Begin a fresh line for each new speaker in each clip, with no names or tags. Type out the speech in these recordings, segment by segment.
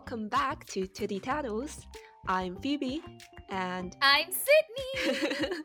welcome back to Titty Tattles. I'm Phoebe, and
I'm Sydney.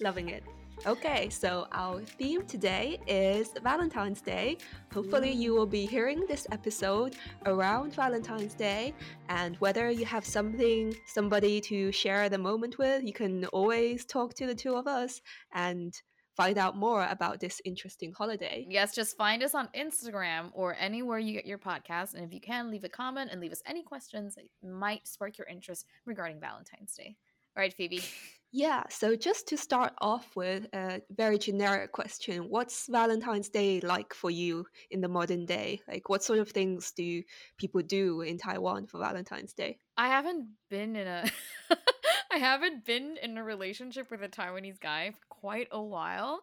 loving it. Okay, so our theme today is Valentine's Day. Hopefully, you will be hearing this episode around Valentine's Day. And whether you have something, somebody to share the moment with, you can always talk to the two of us and find out more about this interesting holiday.
Yes, just find us on Instagram or anywhere you get your podcast. And if you can, leave a comment and leave us any questions that might spark your interest regarding Valentine's Day. All right, Phoebe.
Yeah, so just to start off with a very generic question, what's Valentine's Day like for you in the modern day? Like, what sort of things do people do in Taiwan for Valentine's Day?
I haven't been in a I haven't been in a relationship with a Taiwanese guy for quite a while,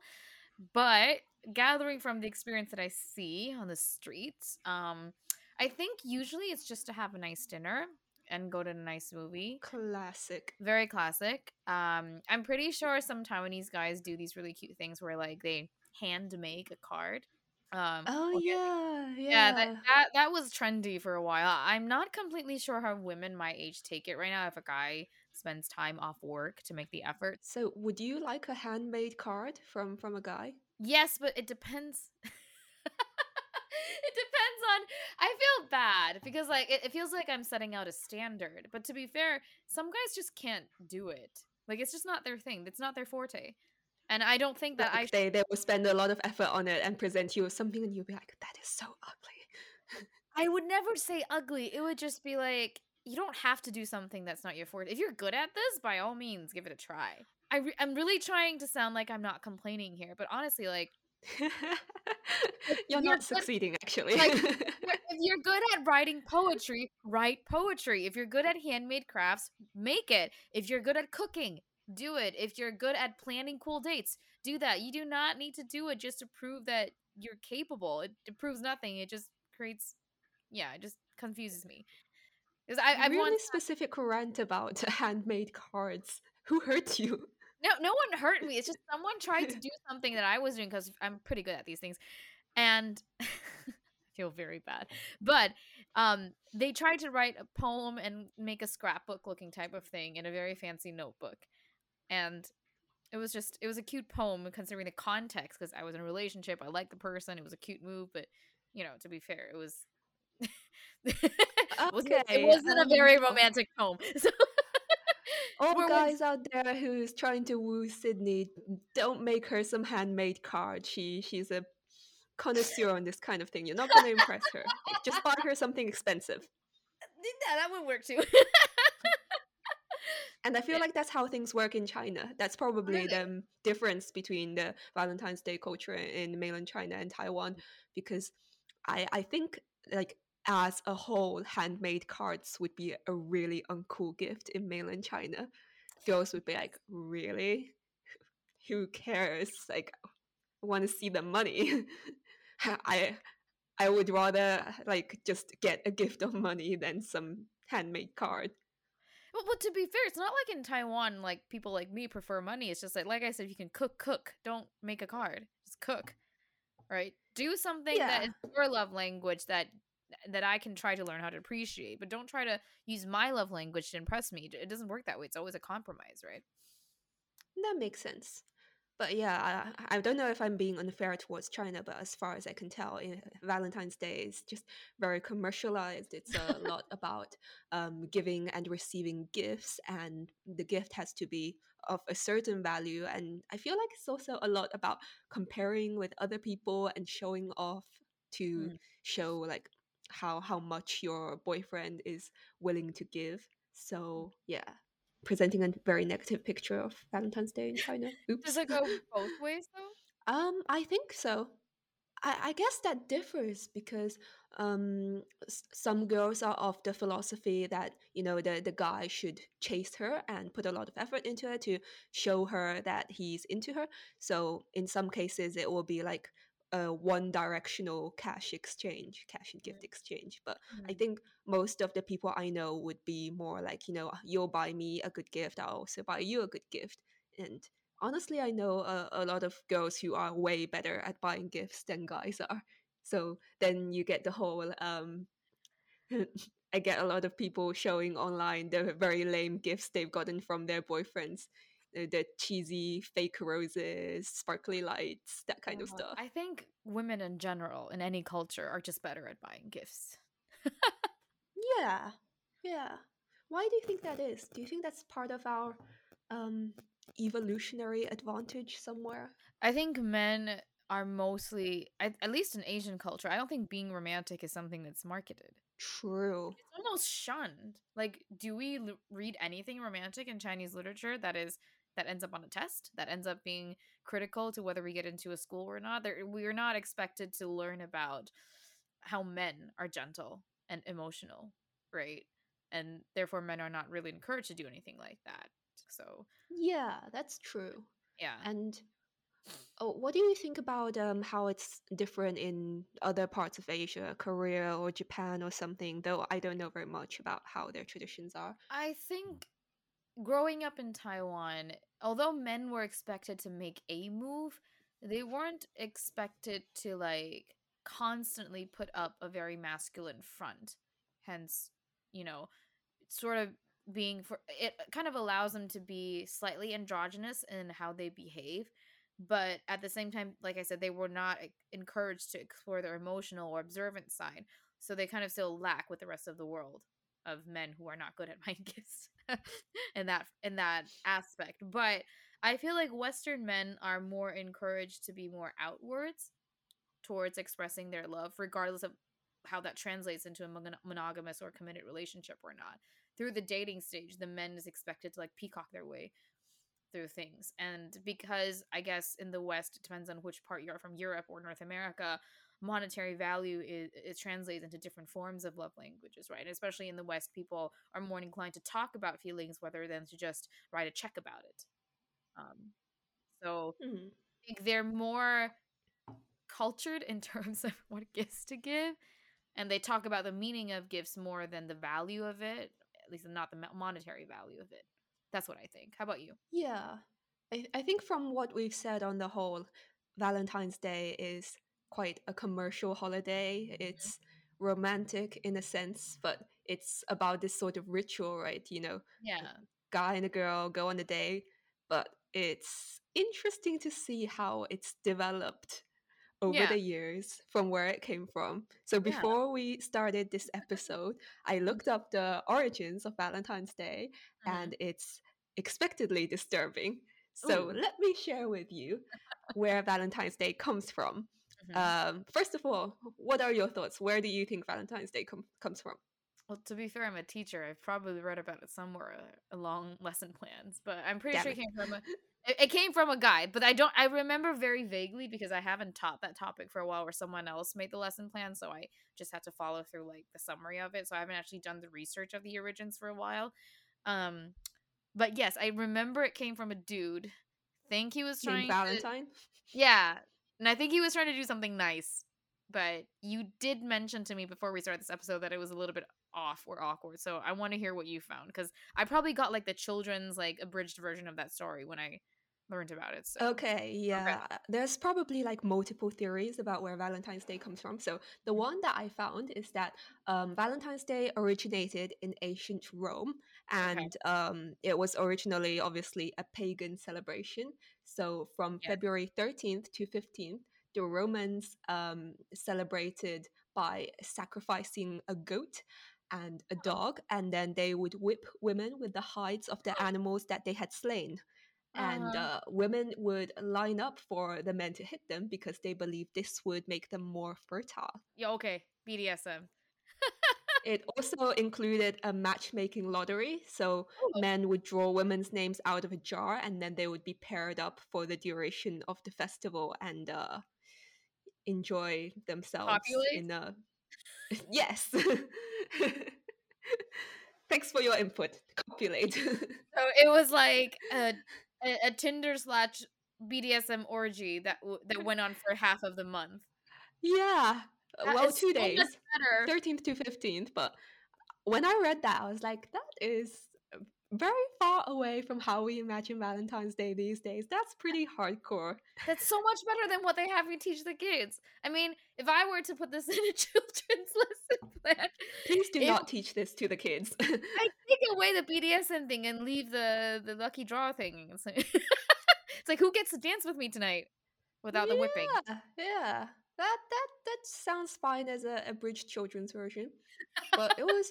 but gathering from the experience that I see on the streets, um, I think usually it's just to have a nice dinner and go to a nice movie.
Classic.
Very classic. Um, I'm pretty sure some Taiwanese guys do these really cute things where like they hand make a card.
Um, oh yeah, yeah,
yeah. That, that that was trendy for a while. I'm not completely sure how women my age take it right now. If a guy spends time off work to make the effort.
So, would you like a handmade card from from a guy?
Yes, but it depends. it depends on. I feel bad because like it, it feels like I'm setting out a standard. But to be fair, some guys just can't do it. Like it's just not their thing. It's not their forte. And I don't think that
like
I
they they will spend a lot of effort on it and present you with something, and you'll be like, "That is so ugly."
I would never say ugly. It would just be like you don't have to do something that's not your forte. If you're good at this, by all means, give it a try. I re- I'm really trying to sound like I'm not complaining here, but honestly, like
you're, not succeeding actually.
like, if you're good at writing poetry, write poetry. If you're good at handmade crafts, make it. If you're good at cooking, do it. If you're good at planning cool dates, do that. You do not need to do it just to prove that you're capable. It, it proves nothing. It just creates, yeah, it just confuses me.
Because I, I've really specific rant about handmade cards. Who hurt you?
No, no one hurt me. It's just someone tried to do something that I was doing because I'm pretty good at these things, and I feel very bad. But um, they tried to write a poem and make a scrapbook looking type of thing in a very fancy notebook, and it was just it was a cute poem considering the context because I was in a relationship. I liked the person. It was a cute move, but you know, to be fair, it was. okay. It wasn't a um, very romantic poem. So
all the guys out there who's trying to woo Sydney, don't make her some handmade card. She she's a connoisseur on this kind of thing. You're not going to impress her. Just buy her something expensive.
Yeah, that would work too.
and I feel like that's how things work in China. That's probably really? the difference between the Valentine's Day culture in mainland China and Taiwan, because I I think like as a whole, handmade cards would be a really uncool gift in mainland China. Girls would be like, really? Who cares? Like, I want to see the money. I I would rather like just get a gift of money than some handmade card.
Well, but to be fair, it's not like in Taiwan, like people like me prefer money. It's just like, like I said, if you can cook, cook. Don't make a card. Just cook, right? Do something yeah. that is your love language that that I can try to learn how to appreciate, but don't try to use my love language to impress me. It doesn't work that way. It's always a compromise, right?
That makes sense. But yeah, I, I don't know if I'm being unfair towards China, but as far as I can tell, eh, Valentine's Day is just very commercialized. It's a lot about um, giving and receiving gifts, and the gift has to be of a certain value. And I feel like it's also a lot about comparing with other people and showing off to mm. show like how how much your boyfriend is willing to give. So yeah, presenting a very negative picture of Valentine's Day in China.
Oops. Does it go both ways though?
Um, I think so. I, I guess that differs because um, some girls are of the philosophy that you know the the guy should chase her and put a lot of effort into her to show her that he's into her. So in some cases, it will be like a one directional cash exchange, cash and gift exchange. But mm-hmm. I think most of the people I know would be more like, you know, you'll buy me a good gift, I'll also buy you a good gift. And honestly, I know a, a lot of girls who are way better at buying gifts than guys are. So then you get the whole um, I get a lot of people showing online the very lame gifts they've gotten from their boyfriends. The, the cheesy fake roses, sparkly lights, that kind of
Uh,
stuff.
I think women in general in any culture are just better at buying gifts.
Yeah, yeah. Why do you think that is? Do you think that's part of our um, evolutionary advantage somewhere?
I think men are mostly, at, at least in Asian culture, I don't think being romantic is something that's marketed.
True.
It's almost shunned. Like, do we l- read anything romantic in Chinese literature that is that ends up on a test that ends up being critical to whether we get into a school or not? There, we are not expected to learn about how men are gentle and emotional, right? And therefore, men are not really encouraged to do anything like that. So,
Yeah, that's true.
yeah.
And oh, what do you think about um, how it's different in other parts of Asia, Korea or Japan or something? Though I don't know very much about how their traditions are.
I think growing up in Taiwan, although men were expected to make a move, they weren't expected to like constantly put up a very masculine front. Hence, you know, sort of being for it kind of allows them to be slightly androgynous in how they behave. But at the same time, like I said, they were not encouraged to explore their emotional or observant side. So they kind of still lack with the rest of the world of men who are not good at gifts in that in that aspect. But I feel like Western men are more encouraged to be more outwards towards expressing their love, regardless of how that translates into a monogamous or committed relationship or not. Through the dating stage, the men is expected to like peacock their way through things. And because I guess in the West, it depends on which part you're from, Europe or North America, monetary value is it translates into different forms of love languages, right? And especially in the West, people are more inclined to talk about feelings rather than to just write a check about it. Um, so
Hmm.
I think they're more cultured in terms of what gifts to give, and they talk about the meaning of gifts more than the value of it, at least not the monetary value of it. That's what I think. How about you?
Yeah. I, I think from what we've said on the whole, Valentine's Day is quite a commercial holiday. It's romantic in a sense, but it's about this sort of ritual, right? You know,
Yeah.
guy and a girl go on a date, but it's interesting to see how it's developed over
Yeah.
the years from where it came from. So
Yeah.
before we started this episode, I looked up the origins of Valentine's Day
Mhm.
and it's expectedly disturbing. So
Ooh.
let me share with you where Valentine's Day comes from.
Mhm.
Um, first of all, what are your thoughts? Where do you think Valentine's Day com- comes from?
Well, to be fair, I'm a teacher. I've probably read about it somewhere along lesson plans, but I'm pretty
Damn
sure
it.
came from a. It, came from a guide, but I don't. I remember very vaguely because I haven't taught that topic for a while, where someone else made the lesson plan, so I just had to follow through like the summary of it. So I haven't actually done the research of the origins for a while. Um, but yes, I remember it came from a dude. Think he was trying
Named
to
Valentine?
yeah. And I think he was trying to do something nice. But you did mention to me before we started this episode that it was a little bit off or awkward. So I want to hear what you found because I probably got like the children's like abridged version of that story when I learned about it. So
Okay, yeah. There's probably like multiple theories about where Valentine's Day comes from. So the one that I found is that um, Valentine's Day originated in ancient Rome, and um, it was originally obviously a pagan celebration. So from
Yeah.
February 13th to 15th, the Romans um, celebrated by sacrificing a goat and a dog, and then they would whip women with the hides of the animals that they had slain and
Uh-huh.
uh, women would line up for the men to hit them because they believed this would make them more fertile.
yeah, okay, BDSM.
It also included a matchmaking lottery, so
Oh.
men would draw women's names out of a jar and then they would be paired up for the duration of the festival and uh, enjoy themselves
Copulate?
in a yes. Thanks for your input. Copulate.
So it was like a a, a Tinder slash BDSM orgy that w- that went on for half of the month.
yeah.
Uh, that
well, two
so
days. 13th to 15th but when i read that i was like that is very far away from how we imagine Valentine's Day these days. That's pretty hardcore.
That's so much better than what they have you teach the kids. I mean, if I were to put this in a children's lesson plan,
please do not teach this to the kids.
I take away the BDSM thing and leave the the lucky draw thing. It's like, it's like who gets to dance with me tonight without
yeah,
the whipping?
Yeah, that that that sounds fine as a abridged children's version, but it was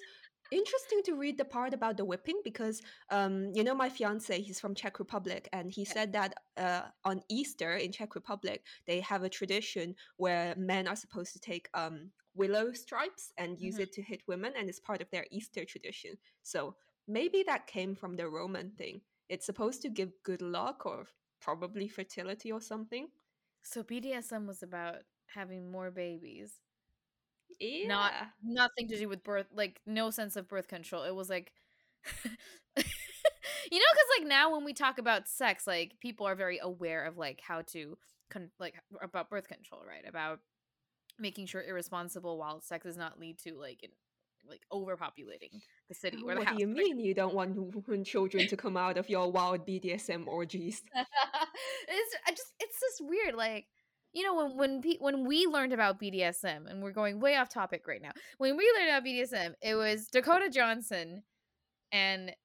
interesting to read the part about the whipping because um, you know my fiance he's from czech republic and he said that uh, on easter in czech republic they have a tradition where men are supposed to take um, willow stripes and use mm-hmm. it to hit women and it's part of their easter tradition. So maybe that came from the roman thing. It's supposed to give good luck or probably fertility or something.
So bdsm was about having more babies
yeah.
Not nothing to do with birth, like no sense of birth control. It was like you know cuz like now when we talk about sex, like people are very aware of like how to con- like about birth control, right? About making sure irresponsible wild sex does not lead to like in, like overpopulating the city
or
the
what
house.
do you mean you don't want children to come out of your wild BDSM orgies?
it's I just it's just weird like you know when when pe- when we learned about BDSM and we're going way off topic right now. When we learned about BDSM, it was Dakota Johnson and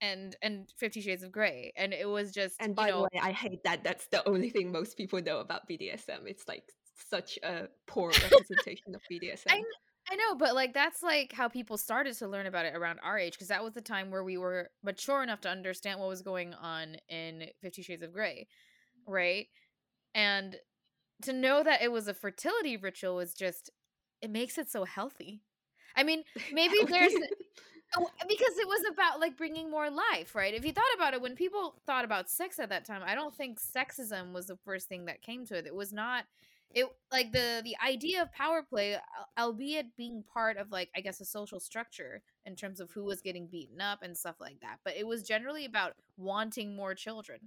and and 50 shades of gray and it was just
And by
you know,
the way, I hate that that's the only thing most people know about BDSM. It's like such a poor representation of BDSM.
I, I know, but like that's like how people started to learn about it around our age because that was the time where we were mature enough to understand what was going on in 50 shades of gray, right? And to know that it was a fertility ritual was just it makes it so healthy. I mean, maybe there's oh, because it was about like bringing more life, right? If you thought about it, when people thought about sex at that time, I don't think sexism was the first thing that came to it. It was not it like the the idea of power play albeit being part of like i guess a social structure in terms of who was getting beaten up and stuff like that but it was generally about wanting more children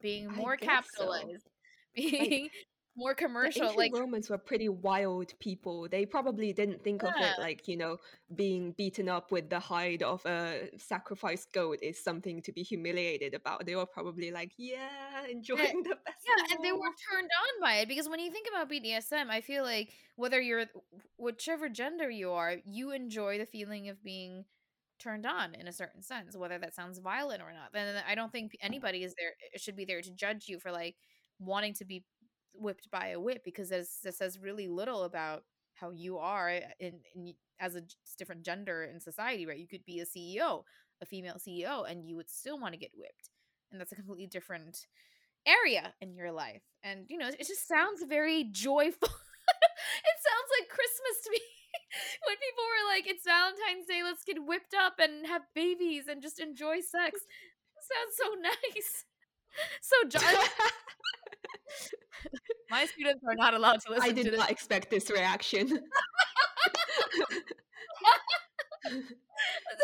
being more capitalized so. being like, more commercial. like
Romans were pretty wild people. They probably didn't think yeah. of it like you know being beaten up with the hide of a sacrificed goat is something to be humiliated about. They were probably like, yeah, eh, enjoying
yeah,
the best.
Yeah, and they were turned on by it because when you think about BDSM, I feel like whether you're whichever gender you are, you enjoy the feeling of being turned on in a certain sense whether that sounds violent or not then i don't think anybody is there eh, should be there to judge you for like wanting to be whipped by a whip because this, this says really little about how you are eh, in, in as a different gender in society right? You could be a ceo a female ceo and you would still want to get whipped and that's a completely different area in your life and you know it just sounds very joyful. It sounds like christmas to me when people were like it's valentine's day let's get whipped up and have babies and just enjoy sex. It sounds so nice. So jo- my students are not allowed to listen
I did not expect this reaction.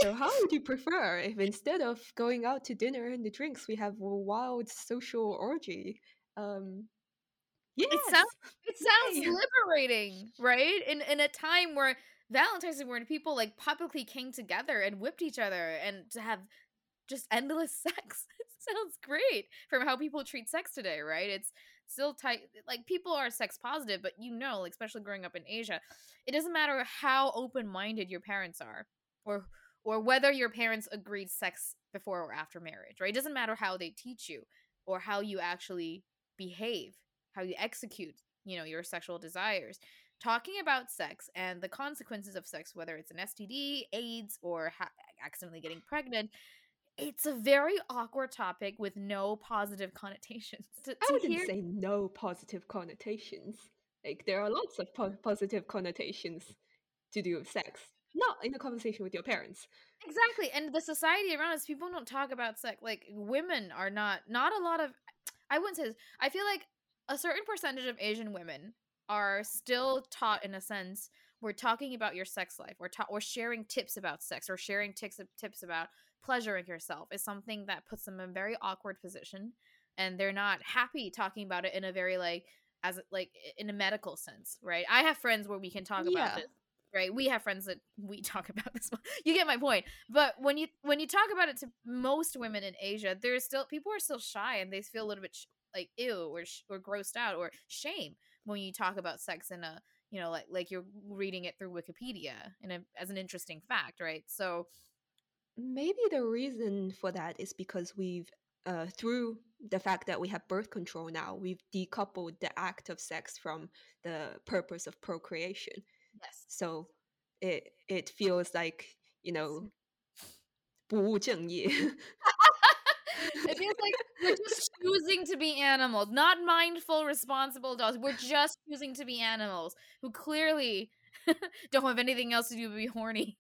so how would you prefer if instead of going out to dinner and the drinks we have a wild social orgy um yes.
it sounds it sounds liberating right in in a time where valentine's day when people like publicly came together and whipped each other and to have just endless sex it sounds great from how people treat sex today right it's still tight like people are sex positive but you know like especially growing up in asia it doesn't matter how open-minded your parents are or or whether your parents agreed sex before or after marriage right? It doesn't matter how they teach you or how you actually behave how you execute you know your sexual desires. Talking about sex and the consequences of sex whether it's an std aids or ha- accidentally getting pregnant it's a very awkward topic with no positive connotations.
To, to I wouldn't hear... say no positive connotations. Like there are lots of po- positive connotations to do with sex, not in a conversation with your parents.
Exactly, and the society around us, people don't talk about sex. Like women are not not a lot of. I wouldn't say. This, I feel like a certain percentage of Asian women are still taught in a sense we're talking about your sex life we're, ta- we're sharing tips about sex or sharing tips tips about pleasuring yourself is something that puts them in a very awkward position and they're not happy talking about it in a very like as like in a medical sense right i have friends where we can talk
yeah.
about this right? We have friends that we talk about this. You get my point. But when you when you talk about it to most women in Asia, there's still people are still shy and they feel a little bit sh- like ew or sh- or grossed out or shame when you talk about sex in a you know like like you're reading it through Wikipedia and as an interesting fact, right? So
maybe the reason for that is because we've uh, through the fact that we have birth control now, we've decoupled the act of sex from the purpose of procreation.
Yes.
So it it feels like you know 不务正业
it feels like we're just choosing to be animals, not mindful, responsible dogs. We're just choosing to be animals who clearly don't have anything else to do but be horny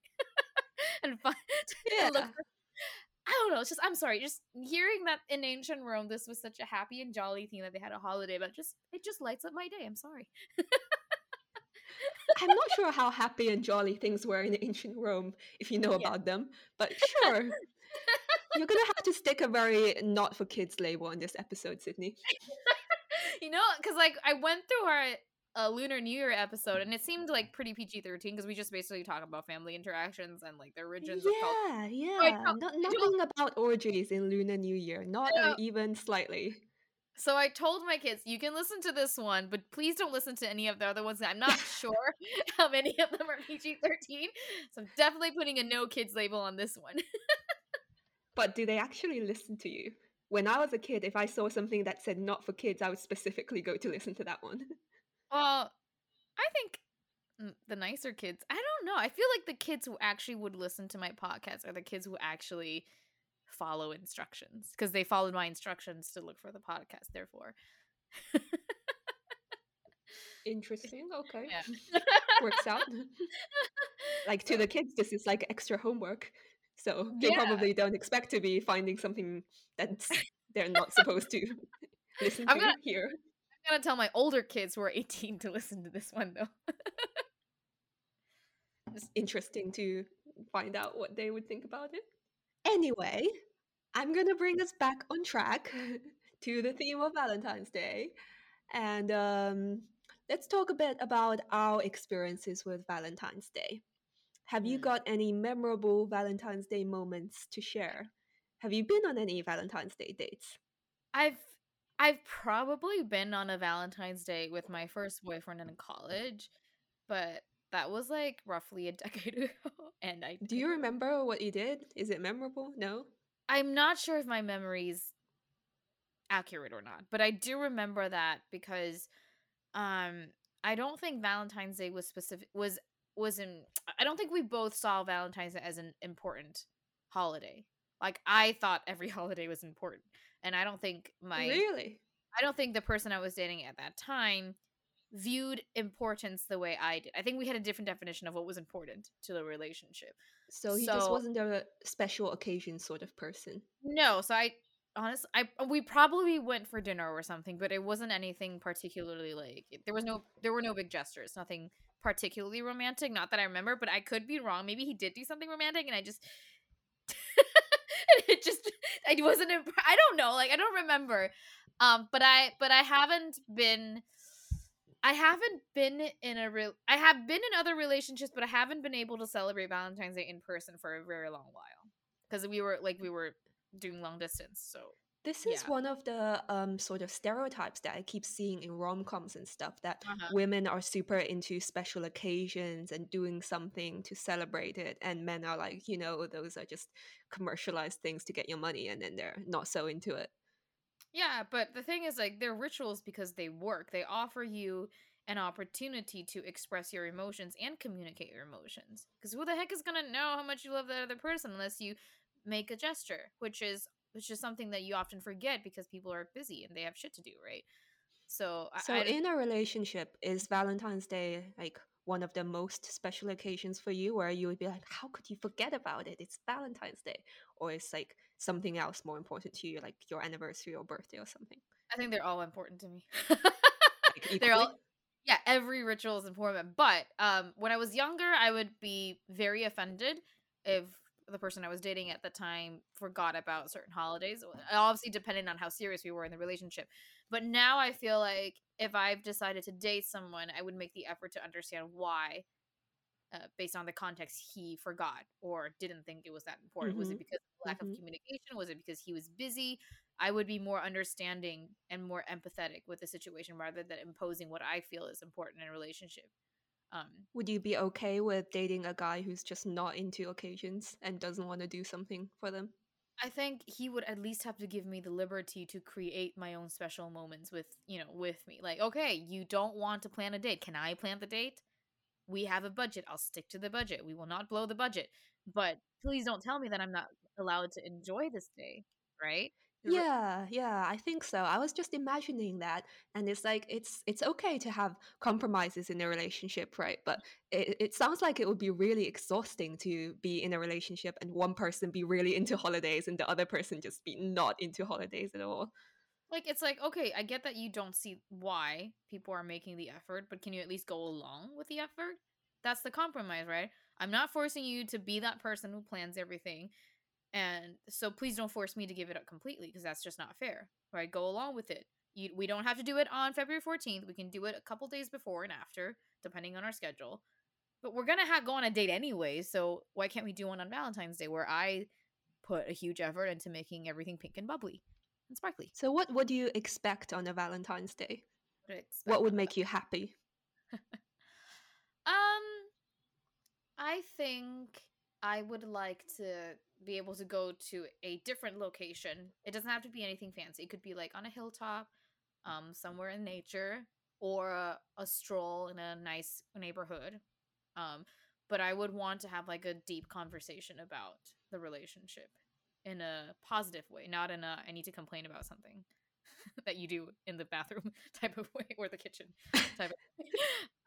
and fun.
Yeah.
look for- I don't know. It's just I'm sorry. Just hearing that in ancient Rome, this was such a happy and jolly thing that they had a holiday, but just it just lights up my day. I'm sorry.
I'm not sure how happy and jolly things were in ancient Rome if you know
Yeah.
about them, but sure. You're gonna have to stick a very not for kids label on this episode, Sydney.
you know, because like I went through our uh, Lunar New Year episode, and it seemed like pretty PG thirteen because we just basically talk about family interactions and like the origins.
Yeah, yeah.
don't-
Not,
don't-
nothing about orgies in Lunar New Year, not even slightly.
So I told my kids, you can listen to this one, but please don't listen to any of the other ones. I'm not sure how many of them are PG 13. So I'm definitely putting a no kids label on this one.
But do they actually listen to you? When I was a kid, if I saw something that said not for kids, I would specifically go to listen to that one.
Well, I think mm, the nicer kids, I don't know. I feel like the kids who actually would listen to my podcast are the kids who actually follow instructions because they followed my instructions to look for the podcast, therefore.
Interesting. Okay.
Yeah.
Works out. like to the kids, this is like extra homework. So they
Yeah.
probably don't expect to be finding something that they're not supposed to listen to
I'm gonna-
here.
To tell my older kids who are 18 to listen to this one, though.
It's interesting to find out what they would think about it. Anyway, I'm to bring us back on track to the theme of Valentine's Day. And um, let's talk a bit about our experiences with Valentine's Day. Have you
Mm.
got any memorable Valentine's Day moments to share? Have you been on any Valentine's Day dates?
I've I've probably been on a Valentine's Day with my first boyfriend in college, but that was like roughly a decade ago and I
Do you remember what you did? Is it memorable? No?
I'm not sure if my memory's accurate or not, but I do remember that because um I don't think Valentine's Day was specific was was in I don't think we both saw Valentine's Day as an important holiday. Like I thought every holiday was important. And I don't think my
Really?
I don't think the person I was dating at that time viewed importance the way I did. I think we had a different definition of what was important to the relationship.
So he just wasn't a special occasion sort of person.
No, so I honestly I we probably went for dinner or something, but it wasn't anything particularly like there was no there were no big gestures, nothing particularly romantic. Not that I remember, but I could be wrong. Maybe he did do something romantic and I just it just I wasn't imp- I don't know, like I don't remember. Um but I but I haven't been I haven't been in a real I have been in other relationships, but I haven't been able to celebrate Valentine's Day in person for a very long while. Because we were like we were doing long distance, so
This is
Yeah.
one of the um, sort of stereotypes that I keep seeing in rom coms and stuff that
Uh-huh.
women are super into special occasions and doing something to celebrate it, and men are like, you know, those are just commercialized things to get your money, and then they're not so into it.
Yeah, but the thing is, like, they're rituals because they work. They offer you an opportunity to express your emotions and communicate your emotions. Because who the heck is gonna know how much you love that other person unless you make a gesture, which is which is something that you often forget because people are busy and they have shit to do, right? So,
So,
I,
in a relationship, is Valentine's Day like one of the most special occasions for you where you would be like, how could you forget about it? It's Valentine's Day. Or it's like something else more important to you, like your anniversary or birthday or something?
I think they're all important to me.
Like,
they're all yeah every ritual is important but um when i was younger i would be very offended if the person i was dating at the time forgot about certain holidays obviously depending on how serious we were in the relationship. But now i feel like if i've decided to date someone i would make the effort to understand why uh, based on the context he forgot or didn't think it was that important. Was it
Mm-hmm.
because of lack
Mm-hmm.
of communication? Was it because he was busy? I would be more understanding and more empathetic with the situation rather than imposing what i feel is important in a relationship um
Would you be okay with dating a guy who's just not into occasions and doesn't want to do something for them?
I think he would at least have to give me the liberty to create my own special moments with, you know, with me. Like, okay, you don't want to plan a date. Can I plan the date? We have a budget. I'll stick to the budget. We will not blow the budget. But please don't tell me that I'm not allowed to enjoy this day, right?
Yeah, yeah, I think so. I was just imagining that, and it's like it's it's okay to have compromises in a relationship, right? But it, it sounds like it would be really exhausting to be in a relationship and one person be really into holidays and the other person just be not into holidays at all.
Like, it's like, okay, I get that you don't see why people are making the effort, but can you at least go along with the effort? That's the compromise, right? I'm not forcing you to be that person who plans everything. And so please don't force me to give it up completely because that's just not fair, right? Go along with it. You, we don't have to do it on February 14th. We can do it a couple days before and after, depending on our schedule. But we're going to have go on a date anyway, so why can't we do one on Valentine's Day where I put a huge effort into making everything pink and bubbly and sparkly?
So what what do you expect on a Valentine's Day?
What,
What would make you happy?
Um, I think I would like to be able to go to a different location. It doesn't have to be anything fancy. It could be like on a hilltop, um, somewhere in nature, or a, a stroll in a nice neighborhood. Um, but I would want to have like a deep conversation about the relationship in a positive way, not in a I need to complain about something that you do in the bathroom type of way or the kitchen type of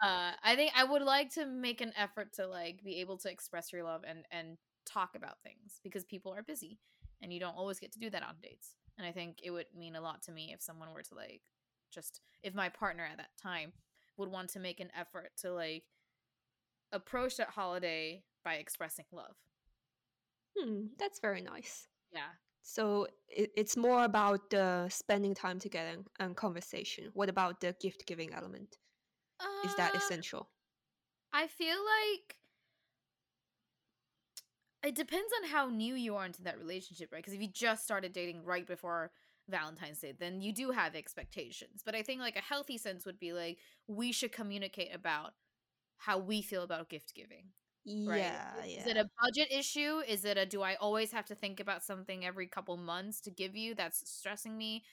uh i think i would like to make an effort to like be able to express your love and and talk about things because people are busy and you don't always get to do that on dates and i think it would mean a lot to me if someone were to like just if my partner at that time would want to make an effort to like approach that holiday by expressing love
Hmm, that's very nice.
yeah
So it, it's more about the spending time together and conversation. What about the gift giving element? Is that
Uh,
essential?
I feel like it depends on how new you are into that relationship, right? Because if you just started dating right before Valentine's Day, then you do have expectations. But I think like a healthy sense would be like we should communicate about how we feel about gift giving. Right.
Yeah, yeah.
Is it a budget issue? Is it a do I always have to think about something every couple months to give you that's stressing me?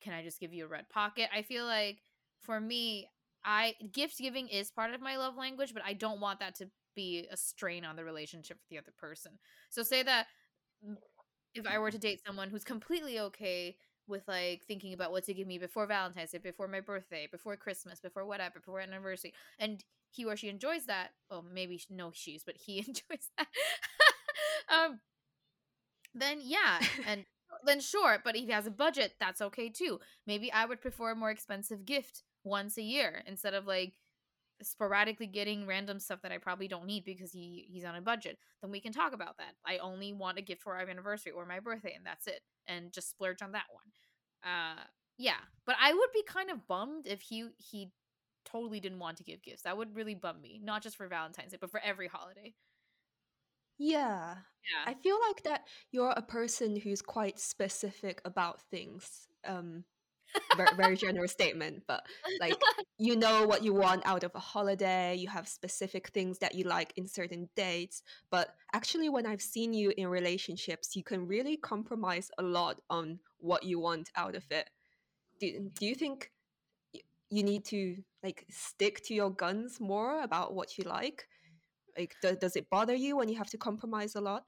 Can I just give you a red pocket? I feel like for me, I gift giving is part of my love language, but I don't want that to be a strain on the relationship with the other person. So say that if I were to date someone who's completely okay with like thinking about what to give me before Valentine's Day, before my birthday, before Christmas, before whatever, before anniversary, and he or she enjoys that, well, maybe no she's, but he enjoys that. um, then yeah, and then sure. But if he has a budget, that's okay too. Maybe I would prefer a more expensive gift once a year instead of like sporadically getting random stuff that I probably don't need because he he's on a budget, then we can talk about that. I only want a gift for our anniversary or my birthday, and that's it. And just splurge on that one. Uh, yeah. But I would be kind of bummed if he he totally didn't want to give gifts. That would really bum me, not just for Valentine's Day, but for every holiday.
yeah.
Yeah.
I feel like that you're a person who's quite specific about things. Um very, very generous statement, but like you know what you want out of a holiday, you have specific things that you like in certain dates, but actually when I've seen you in relationships, you can really compromise a lot on what you want out of it. Do, do you think you need to like stick to your guns more about what you like? Like do, does it bother you when you have to compromise a lot?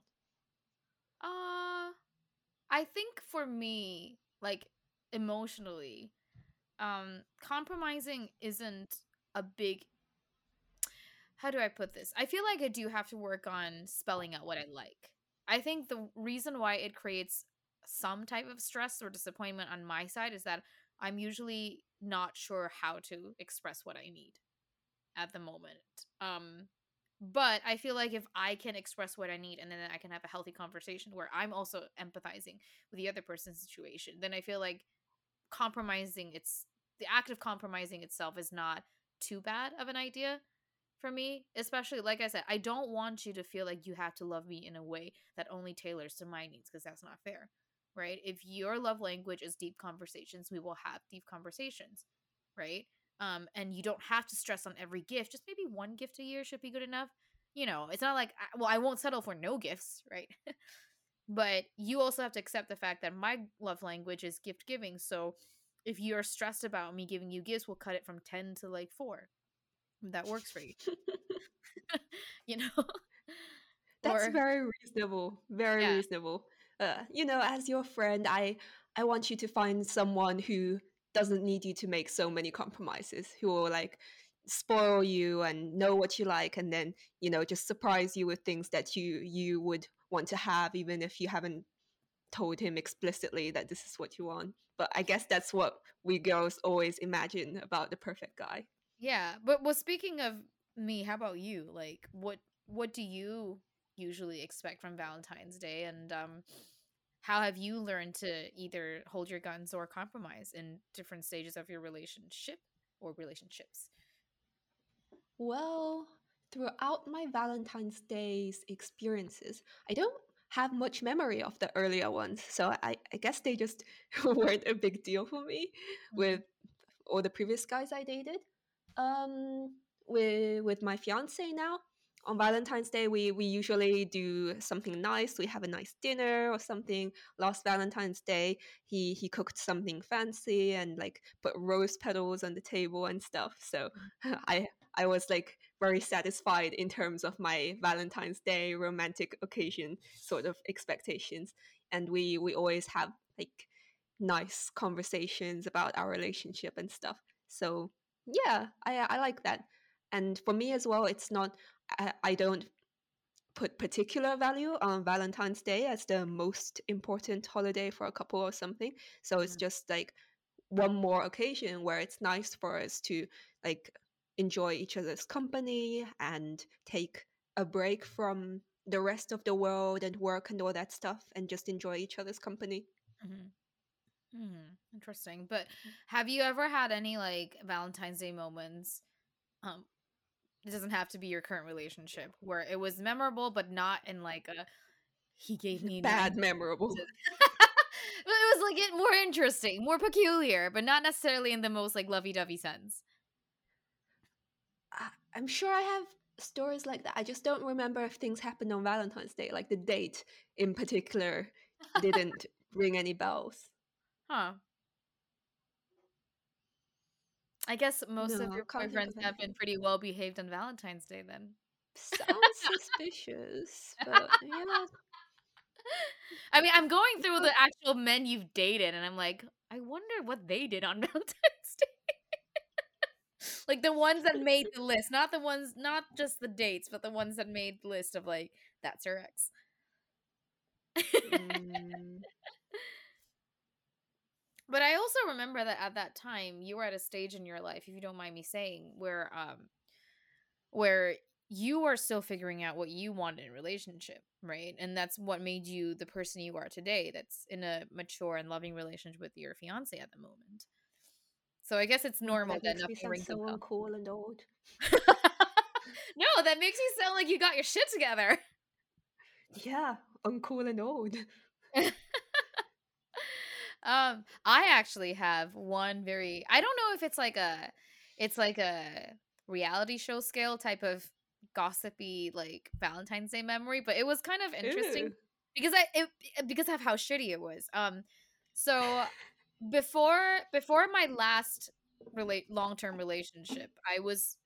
Uh I think for me, like emotionally, um compromising isn't a big how do I put this? I feel like I do have to work on spelling out what I like. I think the reason why it creates some type of stress or disappointment on my side is that I'm usually not sure how to express what I need at the moment. Um but I feel like if I can express what I need and then I can have a healthy conversation where I'm also empathizing with the other person's situation, then I feel like compromising it's the act of compromising itself is not too bad of an idea for me, especially like I said, I don't want you to feel like you have to love me in a way that only tailors to my needs because that's not fair, right? If your love language is deep conversations, we will have deep conversations, right? Um, and you don't have to stress on every gift. Just maybe one gift a year should be good enough. You know, it's not like well, I won't settle for no gifts, right? but you also have to accept the fact that my love language is gift giving. So if you're stressed about me giving you gifts, we'll cut it from 10 to like 4 that works for you. you know?
That's or, very reasonable. Very yeah. reasonable. Uh, you know, as your friend, I I want you to find someone who doesn't need you to make so many compromises, who will like spoil you and know what you like and then, you know, just surprise you with things that you you would want to have even if you haven't told him explicitly that this is what you want. But I guess that's what we girls always imagine about the perfect guy.
Yeah, but well, speaking of me, how about you? Like, what what do you usually expect from Valentine's Day, and um, how have you learned to either hold your guns or compromise in different stages of your relationship or relationships?
Well, throughout my Valentine's Day's experiences, I don't have much memory of the earlier ones, so I, I guess they just weren't a big deal for me mm-hmm. with all the previous guys I dated um, with with my fiance now. On Valentine's Day, we we usually do something nice. We have a nice dinner or something. Last Valentine's Day, he he cooked something fancy and like put rose petals on the table and stuff. So I I was like very satisfied in terms of my Valentine's Day romantic occasion sort of expectations. And we we always have like nice conversations about our relationship and stuff. So yeah, I I like that. And for me as well, it's not I, I don't put particular value on Valentine's Day as the most important holiday for a couple or something. So it's mm. just like one more occasion where it's nice for us to like enjoy each other's company and take a break from the rest of the world and work and all that stuff and just enjoy each other's company.
Mm-hmm. Hmm, interesting. But have you ever had any like Valentine's Day moments? Um, it doesn't have to be your current relationship where it was memorable, but not in like a he gave me
bad memorable.
but it was like it more interesting, more peculiar, but not necessarily in the most like lovey dovey sense.
I'm sure I have stories like that. I just don't remember if things happened on Valentine's Day, like the date in particular didn't ring any bells.
Huh. I guess most no, of your boyfriends have been pretty well behaved on Valentine's Day then.
Sounds suspicious, but yeah.
I mean, I'm going through the actual men you've dated, and I'm like, I wonder what they did on Valentine's Day. Like the ones that made the list, not the ones, not just the dates, but the ones that made the list of like, that's your ex. mm. But I also remember that at that time you were at a stage in your life, if you don't mind me saying, where um where you are still figuring out what you want in a relationship, right? And that's what made you the person you are today that's in a mature and loving relationship with your fiance at the moment. So I guess it's normal
that, that nothing rings so cool and old.
no, that makes you sound like you got your shit together.
Yeah, uncool and old.
Um, I actually have one very. I don't know if it's like a, it's like a reality show scale type of gossipy like Valentine's Day memory, but it was kind of interesting Ew. because I it because of how shitty it was. Um, so before before my last relate long term relationship, I was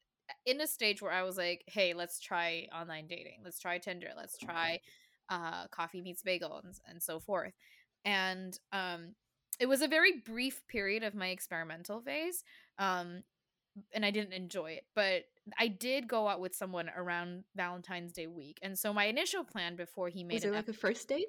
in a stage where I was like, hey, let's try online dating. Let's try Tinder. Let's try uh, coffee meets bagel and, and so forth. And um, it was a very brief period of my experimental phase um and i didn't enjoy it but i did go out with someone around valentine's day week and so my initial plan before he made
was it like a first date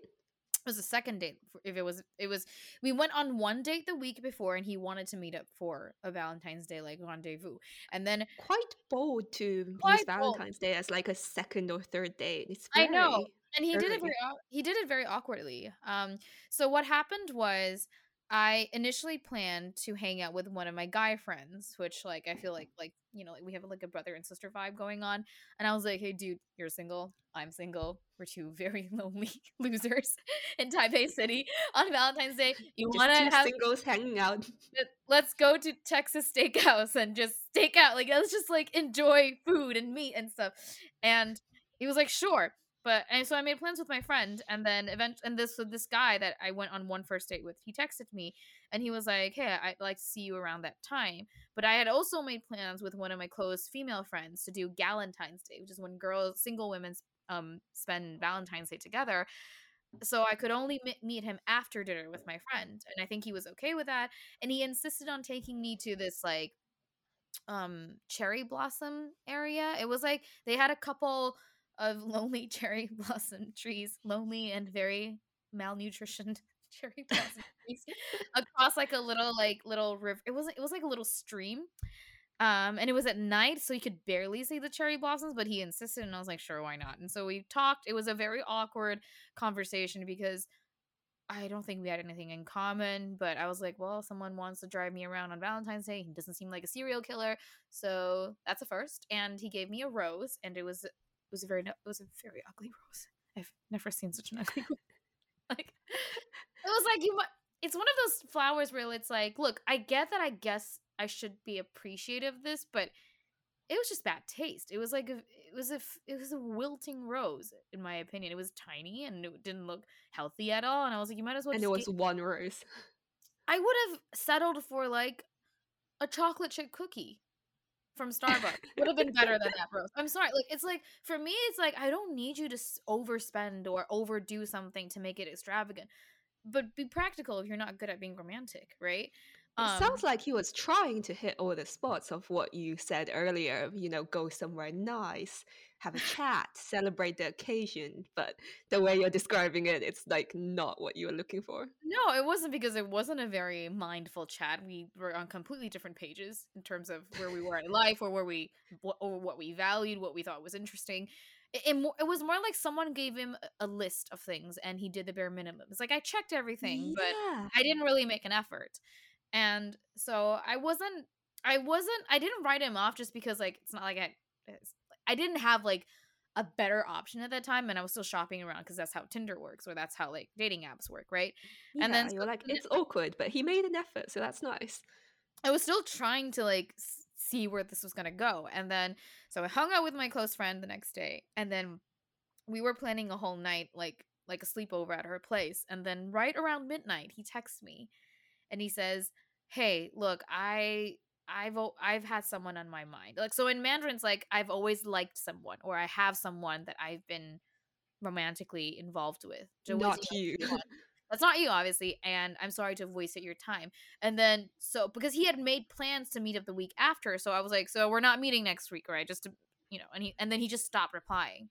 it was a second date if it was it was we went on one date the week before and he wanted to meet up for a valentine's day like rendezvous. And then
quite bold to use valentine's bold. day as like a second or third date. It's
very, i know. and he did it very he did it very awkwardly. Um so what happened was I initially planned to hang out with one of my guy friends, which like I feel mm-hmm. like like you know like we have like a brother and sister vibe going on. And I was like, hey dude, you're single, I'm single. We're two very lonely losers in Taipei City on Valentine's Day. You want to have
singles hanging out?
Let's go to Texas Steakhouse and just steak out. Like let's just like enjoy food and meat and stuff. And he was like, sure. But and so I made plans with my friend, and then event and this so this guy that I went on one first date with, he texted me, and he was like, "Hey, I'd like to see you around that time." But I had also made plans with one of my close female friends to do Galentine's Day, which is when girls, single women, um, spend Valentine's Day together. So I could only meet him after dinner with my friend, and I think he was okay with that. And he insisted on taking me to this like um cherry blossom area. It was like they had a couple of lonely cherry blossom trees, lonely and very malnutritioned cherry blossom trees across like a little like little river. It wasn't. It was like a little stream. Um, and it was at night, so you could barely see the cherry blossoms, but he insisted, and I was like, sure, why not? And so we talked. It was a very awkward conversation because I don't think we had anything in common, but I was like, well, someone wants to drive me around on Valentine's Day. He doesn't seem like a serial killer. So that's a first. And he gave me a rose, and it was was a very it was a very ugly rose. I've never seen such an ugly one. like it was like you it's one of those flowers where it's like, look, I get that I guess I should be appreciative of this, but it was just bad taste. It was like a, it was a it was a wilting rose in my opinion. It was tiny and it didn't look healthy at all. And I was like, you might as well.
And it was get... one rose.
I would have settled for like a chocolate chip cookie from Starbucks would have been better than that rose. I'm sorry. Like it's like for me, it's like I don't need you to overspend or overdo something to make it extravagant. But be practical if you're not good at being romantic, right?
Um, it sounds like he was trying to hit all the spots of what you said earlier. You know, go somewhere nice, have a chat, celebrate the occasion. But the way you're describing it, it's like not what you were looking for.
No, it wasn't because it wasn't a very mindful chat. We were on completely different pages in terms of where we were in life, or where we, or what we valued, what we thought was interesting. It, it, it, was more like someone gave him a list of things and he did the bare minimum. It's like I checked everything, yeah. but I didn't really make an effort. And so I wasn't I wasn't I didn't write him off just because like it's not like I I didn't have like a better option at that time and I was still shopping around because that's how Tinder works or that's how like dating apps work, right?
Yeah, and then you're like it's awkward, but he made an effort, so that's nice.
I was still trying to like see where this was going to go. And then so I hung out with my close friend the next day and then we were planning a whole night like like a sleepover at her place and then right around midnight he texts me and he says, "Hey, look, I I've I've had someone on my mind. Like so in Mandarin's like I've always liked someone or I have someone that I've been romantically involved with.
Not you.
That's not you, obviously, and I'm sorry to have wasted your time. And then so because he had made plans to meet up the week after, so I was like, so we're not meeting next week, right? Just to you know, and he and then he just stopped replying.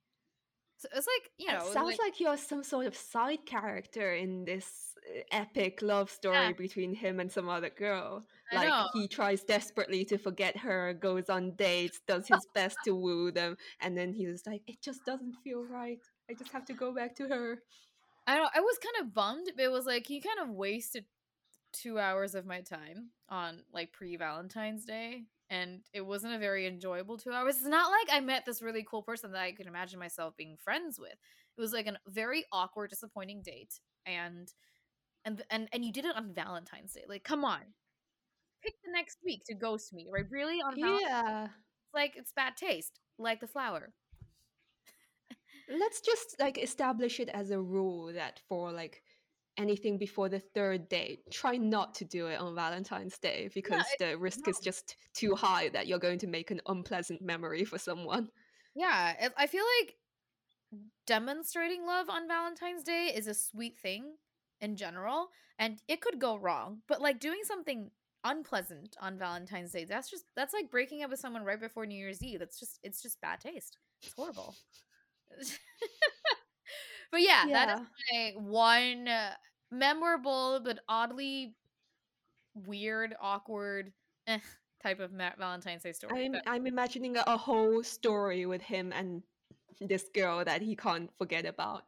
So it's like you know,
it sounds like, like, you're some sort of side character in this uh, epic love story yeah. between him and some other girl. like he tries desperately to forget her, goes on dates, does his best to woo them, and then he's like, "It just doesn't feel right. I just have to go back to her."
I don't. I was kind of bummed. But it was like he kind of wasted two hours of my time on like pre Valentine's Day and it wasn't a very enjoyable two hours. It's not like I met this really cool person that I could imagine myself being friends with. It was like a very awkward, disappointing date, and and and and you did it on Valentine's Day. Like, come on, pick the next week to ghost me, right? Really on Valentine's yeah, it's like it's bad taste, like the flower.
Let's just like establish it as a rule that for like anything before the third day. try not to do it on Valentine's Day because the risk is just too high that you're going to make an unpleasant memory for someone.
Yeah, I feel like demonstrating love on Valentine's Day is a sweet thing in general, and it could go wrong, but like doing something unpleasant on Valentine's Day, that's just that's like breaking up with someone right before New Year's Eve. That's just it's just bad taste. It's horrible. but yeah, yeah, that is my one memorable but oddly weird, awkward eh, type of Ma- Valentine's Day story.
I'm, I'm imagining a, a whole story with him and this girl that he can't forget about.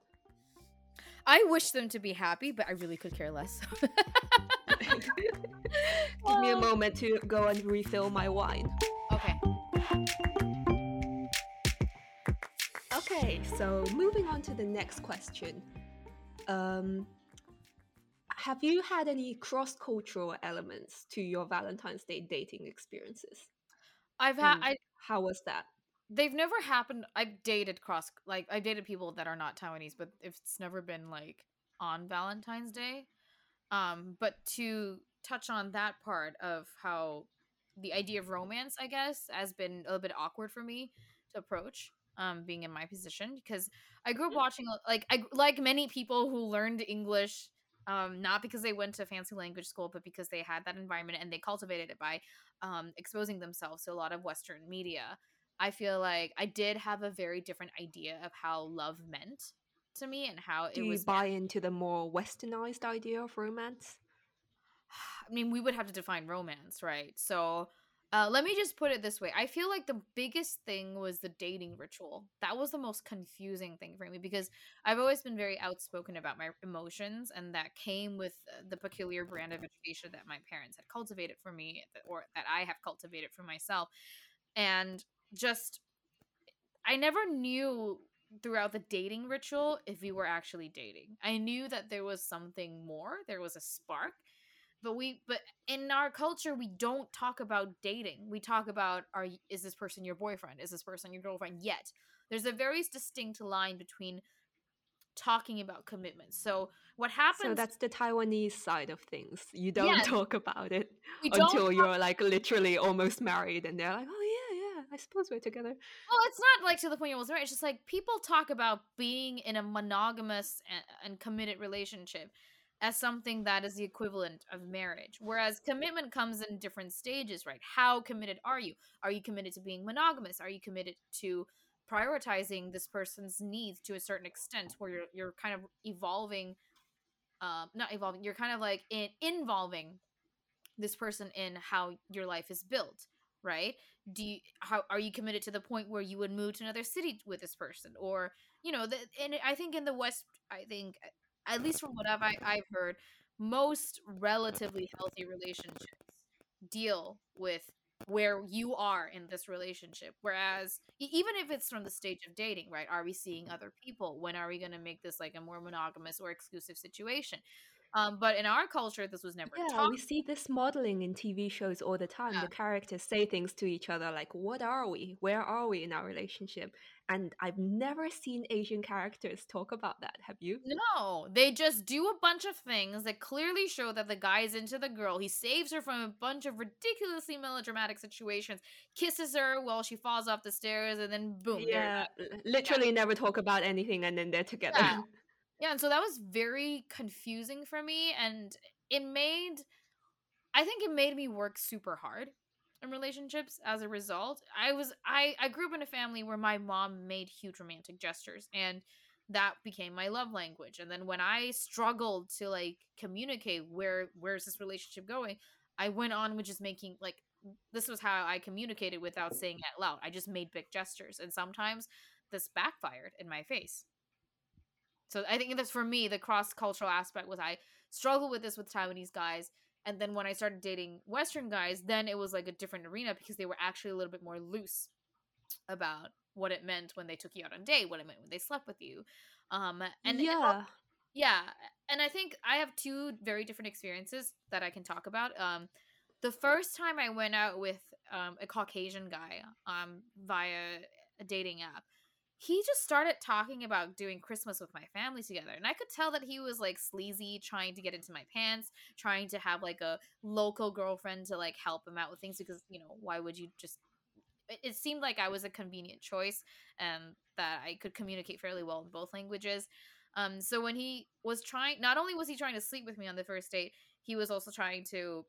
I wish them to be happy, but I really could care less.
Give me a moment to go and refill my wine.
Okay.
Okay, so moving on to the next question. Um, have you had any cross cultural elements to your Valentine's Day dating experiences?
I've had I
how was that?
they've never happened. I've dated cross like I've dated people that are not Taiwanese, but it's never been like on Valentine's Day. Um, but to touch on that part of how the idea of romance, I guess, has been a little bit awkward for me to approach. Um, being in my position because I grew up watching uh, like I like many people who learned English, um, not because they went to fancy language school, but because they had that environment and they cultivated it by um, exposing themselves to a lot of Western media. I feel like I did have a very different idea of how love meant to me and how
Do you buy into the more westernized idea of romance?
I mean, we would have to define romance, right? So, uh, let me just put it this way. I feel like the biggest thing was the dating ritual. That was the most confusing thing for me because I've always been very outspoken about my emotions, and that came with uh, the peculiar brand of education that my parents had cultivated for me, or that I have cultivated for myself. And just, I never knew throughout the dating ritual if we were actually dating. I knew that there was something more, there was a spark but we but in our culture we don't talk about dating. We talk about are is this person your boyfriend? Is this person your girlfriend? Yet there's a very distinct line between talking about commitment so what happens
So that's the Taiwanese side of things. You don't talk about it until
talk-
you're like literally almost married, and they're like, "Oh yeah, yeah, I suppose we're together."
well it's not like to the point you're almost married. It's just like people talk about being in a monogamous and, and committed relationship as something that is the equivalent of marriage whereas commitment comes in different stages right? How committed are you? Are you committed to being monogamous? Are you committed to prioritizing this person's needs to a certain extent where you're you're kind of evolving um not evolving you're kind of like in involving this person in how your life is built right? Do you how are you committed to the point where you would move to another city with this person? Or you know the, and i think in the west i think at least from what I've, I, I've heard most relatively healthy relationships deal with where you are in this relationship whereas even if it's from the stage of dating right are we seeing other people when are we going to make this like a more monogamous or exclusive situation um but in our culture this was never
Yeah,
taught
we see this modeling in TV shows all the time.
Yeah.
The characters say things to each other like, "What are we? Where are we in our relationship?" And I've never seen Asian characters talk about that. Have you?
No, they just do a bunch of things that clearly show that the guy is into the girl. He saves her from a bunch of ridiculously melodramatic situations, kisses her while she falls off the stairs, and then boom.
yeah, literally never talk about anything, and then they're together.
Yeah. Yeah, and so that was very confusing for me and it made I think it made me work super hard relationships as a result. I was I I grew up in a family where my mom made huge romantic gestures and that became my love language. And then when I struggled to like communicate where where's this relationship going, I went on with just making like this was how I communicated without saying it loud. I just made big gestures and sometimes this backfired in my face. So I think that's for me the cross cultural aspect was I struggled with this with Taiwanese guys, and then when I started dating Western guys, then it was like a different arena because they were actually a little bit more loose about what it meant when they took you out on date, what it meant when they slept with you, um, and
yeah,
yeah, and I think I have two very different experiences that I can talk about. Um, the first time I went out with um, a Caucasian guy um, via a dating app, he just started talking about doing Christmas with my family together. And I could tell that he was like sleazy, trying to get into my pants, trying to have like a local girlfriend to like help him out with things because, you know, why would you just. It, seemed like I was a convenient choice and that I could communicate fairly well in both languages. Um, so when he was trying, not only was he trying to sleep with me on the first date, he was also trying to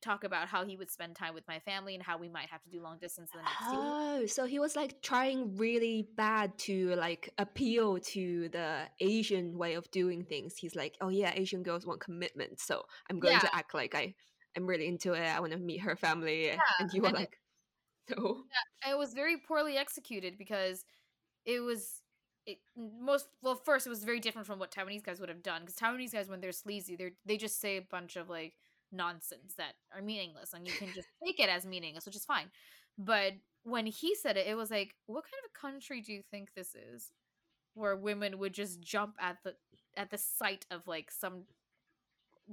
talk about how he would spend time with my family and how we might have to do long distance in the next year.
Oh, so he was like trying really bad to like appeal to the Asian way of doing things. He's like, "Oh yeah, Asian girls want commitment, so I'm going
Yeah.
to act like I I'm really into it. I want to meet her family." and you were
and
like, "No."
it was very poorly executed because it was it most well first it was very different from what Taiwanese guys would have done because Taiwanese guys when they're sleazy they they just say a bunch of like nonsense that are meaningless and you can just take it as meaningless which is fine. But when he said it it was like what kind of a country do you think this is where women would just jump at the at the sight of like some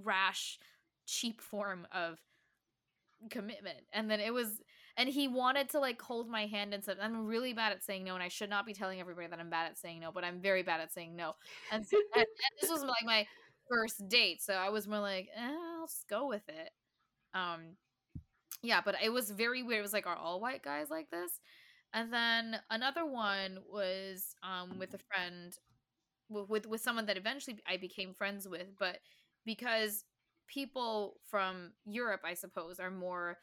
rash cheap form of commitment? And then it was and he wanted to like hold my hand and said i'm really bad at saying no and i should not be telling everybody that i'm bad at saying no but i'm very bad at saying no. And, so, and, and this was like my first date so i was more like eh, i'll just go with it um yeah but it was very weird it was like are all white guys like this and then another one was um with a friend with with someone that eventually i became friends with but because people from Europe, I suppose, are more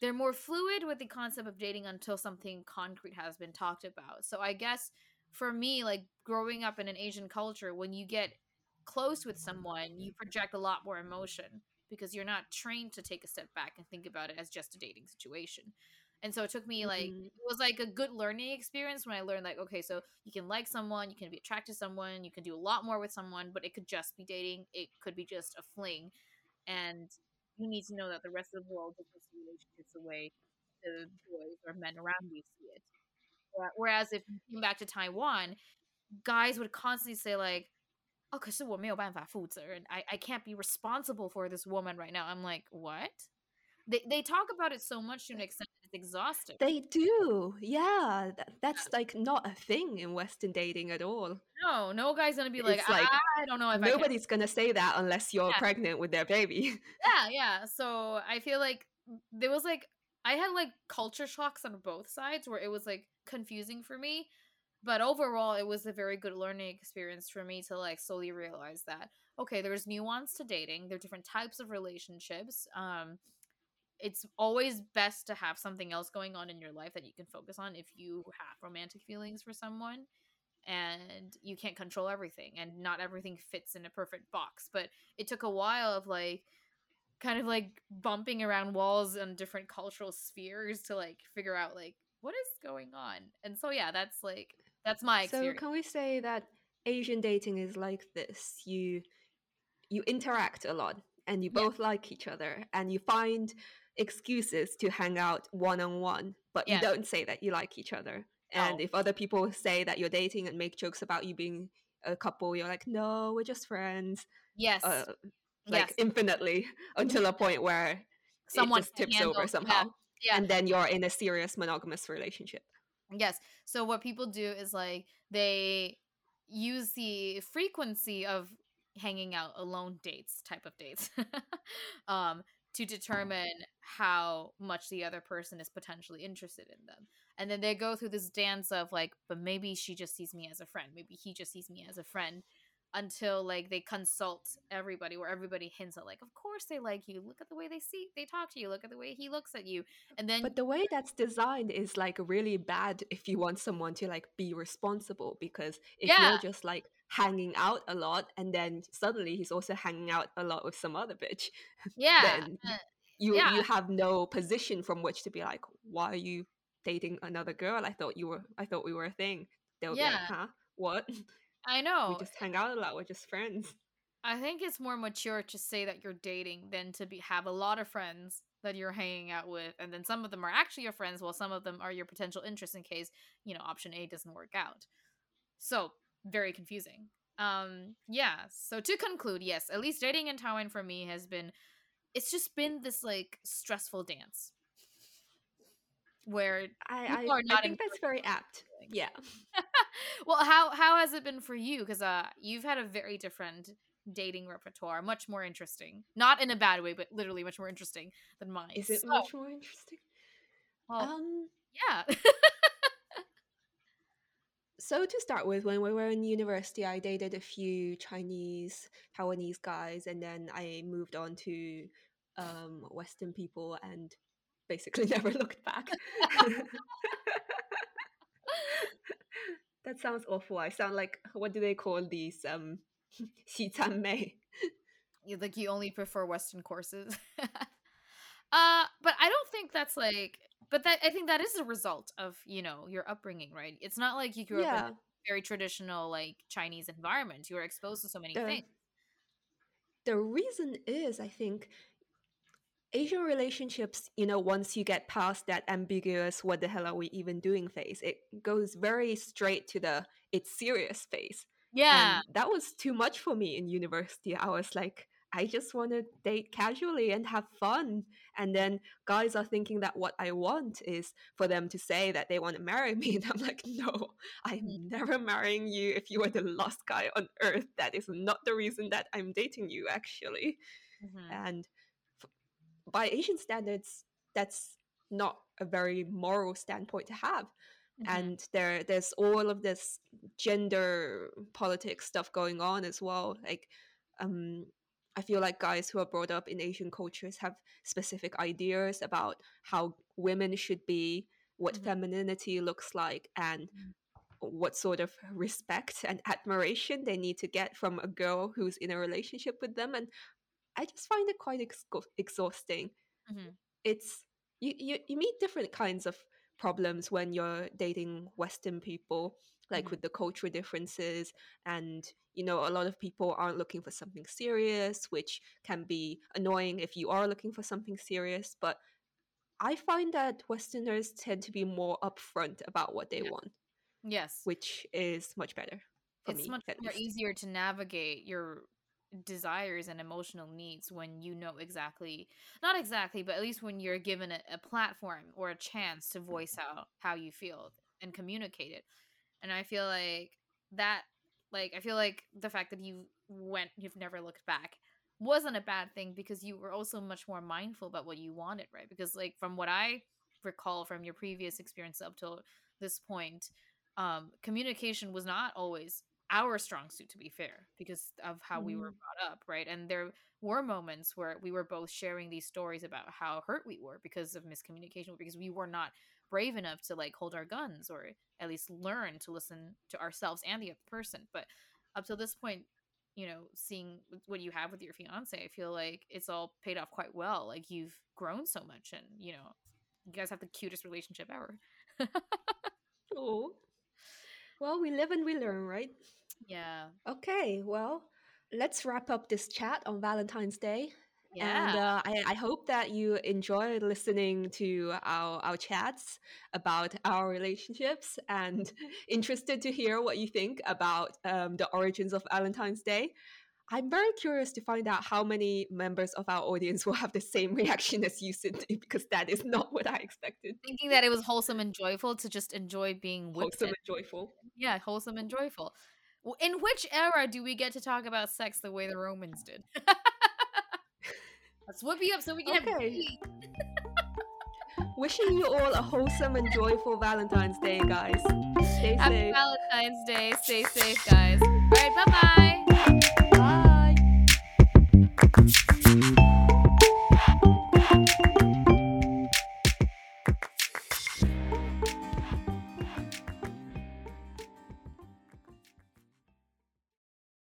they're more fluid with the concept of dating until something concrete has been talked about. So I guess for me, like growing up in an Asian culture, when you get close with someone, you project a lot more emotion because you're not trained to take a step back and think about it as just a dating situation. And so it took me like mm-hmm. it was like a good learning experience when I learned like okay, so you can like someone, you can be attracted to someone, you can do a lot more with someone, but it could just be dating, it could be just a fling, and you need to know that the rest of the world doesn't see relationships the way the boys or men around you see it. Whereas if you came back to Taiwan, guys would constantly say like, "Oh, 可是我没有办法负责任. I I can't be responsible for this woman right now." I'm like, "What?" They they talk about it so much to an extent it's exhausting.
They do, yeah. That, that's yeah. like not a thing in Western dating at all.
No, no guy's gonna be like, it's like I, don't know if
nobody's gonna say that unless you're yeah. pregnant with their baby.
Yeah, yeah. So I feel like there was like I had like culture shocks on both sides where it was like confusing for me. but overall, it was a very good learning experience for me to like slowly realize that okay, there's nuance to dating. There are different types of relationships. Um, it's always best to have something else going on in your life that you can focus on if you have romantic feelings for someone and you can't control everything and not everything fits in a perfect box but it took a while of like kind of like bumping around walls and different cultural spheres to like figure out like what is going on and so yeah that's like that's my experience.
so can we say that asian dating is like this you you interact a lot and you both yeah. like each other and you find excuses to hang out one on one, but yeah. you don't say that you like each other. And oh. if other people say that you're dating and make jokes about you being a couple, you're like, no, we're just friends.
Yes. Uh,
like yes. infinitely until a point where someone just tips over somehow. Yeah. yeah. And then you're in a serious monogamous relationship.
Yes. So what people do is like they use the frequency of hanging out alone dates type of dates um to determine how much the other person is potentially interested in them. And then they go through this dance of like, but maybe she just sees me as a friend. Maybe he just sees me as a friend until like they consult everybody where everybody hints at like of course they like you. Look at the way they see they talk to you. Look at the way he looks at you. And then
but the way that's designed is like really bad if you want someone to like be responsible because if yeah. you're just like hanging out a lot and then suddenly he's also hanging out a lot with some other bitch
yeah.
then uh, you yeah. you have no position from which to be like why are you dating another girl? I thought you were i thought we were a thing. They'll yeah. be like huh? What
I know.
We just hang out a lot. We're just friends.
I think it's more mature to say that you're dating than to be have a lot of friends that you're hanging out with, and then some of them are actually your friends, while some of them are your potential interest in case you know option A doesn't work out. So very confusing. Um, yeah. So to conclude, yes, at least dating in Taiwan for me has been, it's just been this like stressful dance where
I, I, I think that's very apt. Yeah.
well, how how has it been for you? Because uh, you've had a very different dating repertoire, much more interesting. Not in a bad way, but literally much more interesting than mine.
Is it so, much more interesting?
Well, um, yeah.
so to start with, when we were in university, I dated a few Chinese, Taiwanese guys, and then I moved on to um, Western people, and basically never looked back. That sounds awful. I sound like what do they call these um mei?
you like you only prefer western courses. uh but I don't think that's like but that I think that is a result of, you know, your upbringing, right? It's not like you grew yeah. up in a very traditional like Chinese environment. You were exposed to so many
the,
things.
The reason is I think Asian relationships, you know, once you get past that ambiguous "what the hell are we even doing" phase, it goes very straight to the "it's serious" phase.
Yeah.
And that was too much for me in university. I was like, I just want to date casually and have fun. And then guys are thinking that what I want is for them to say that they want to marry me. And I'm like, no, I'm
Mm.
never marrying you if you are the last guy on earth. That is not the reason that I'm dating you, actually.
Mhm.
And by Asian standards, that's not a very moral standpoint to have
Mhm.
and there there's all of this gender politics stuff going on as well like um i feel like guys who are brought up in asian cultures have specific ideas about how women should be what
Mhm.
femininity looks like and
Mhm.
what sort of respect and admiration they need to get from a girl who's in a relationship with them and i just find it quite ex- exhausting
Mhm.
it's you, you you meet different kinds of problems when you're dating western people like
Mhm.
with the cultural differences and you know a lot of people aren't looking for something serious which can be annoying if you are looking for something serious but i find that westerners tend to be more upfront about what they
Yeah.
want
Yes.
which is much better for
it's
me
much more easier to navigate your desires and emotional needs when you know exactly not exactly but at least when you're given a, a platform or a chance to voice out how you feel and communicate it. And i feel like that like i feel like the fact that you went you've never looked back wasn't a bad thing because you were also much more mindful about what you wanted right? Because like from what i recall from your previous experience up till this point um communication was not always our strong suit to be fair because of how we were
Mm.
brought up right and there were moments where we were both sharing these stories about how hurt we were because of miscommunication because we were not brave enough to like hold our guns or at least learn to listen to ourselves and the other person but up till this point you know seeing what you have with your fiance i feel like it's all paid off quite well like you've grown so much and you know you guys have the cutest relationship ever
Oh. well we live and we learn right
yeah
Okay, well, let's wrap up this chat on Valentine's Day.
yeah
And uh, I, I hope that you enjoy listening to our, our chats about our relationships and interested to hear what you think about um, the origins of Valentine's Day. I'm very curious to find out how many members of our audience will have the same reaction as you, Cindy, because that is not what I expected.
thinking that it was wholesome and joyful to just enjoy being whipped
Wholesome
and-
and joyful.
yeah wholesome and joyful in which era do we get to talk about sex the way the romans did let's whip you up so we can have
Okay.
babies.
Wishing you all a wholesome and joyful Valentine's Day, guys. Stay
happy
safe.
valentine's day stay safe guys all right bye
Bye.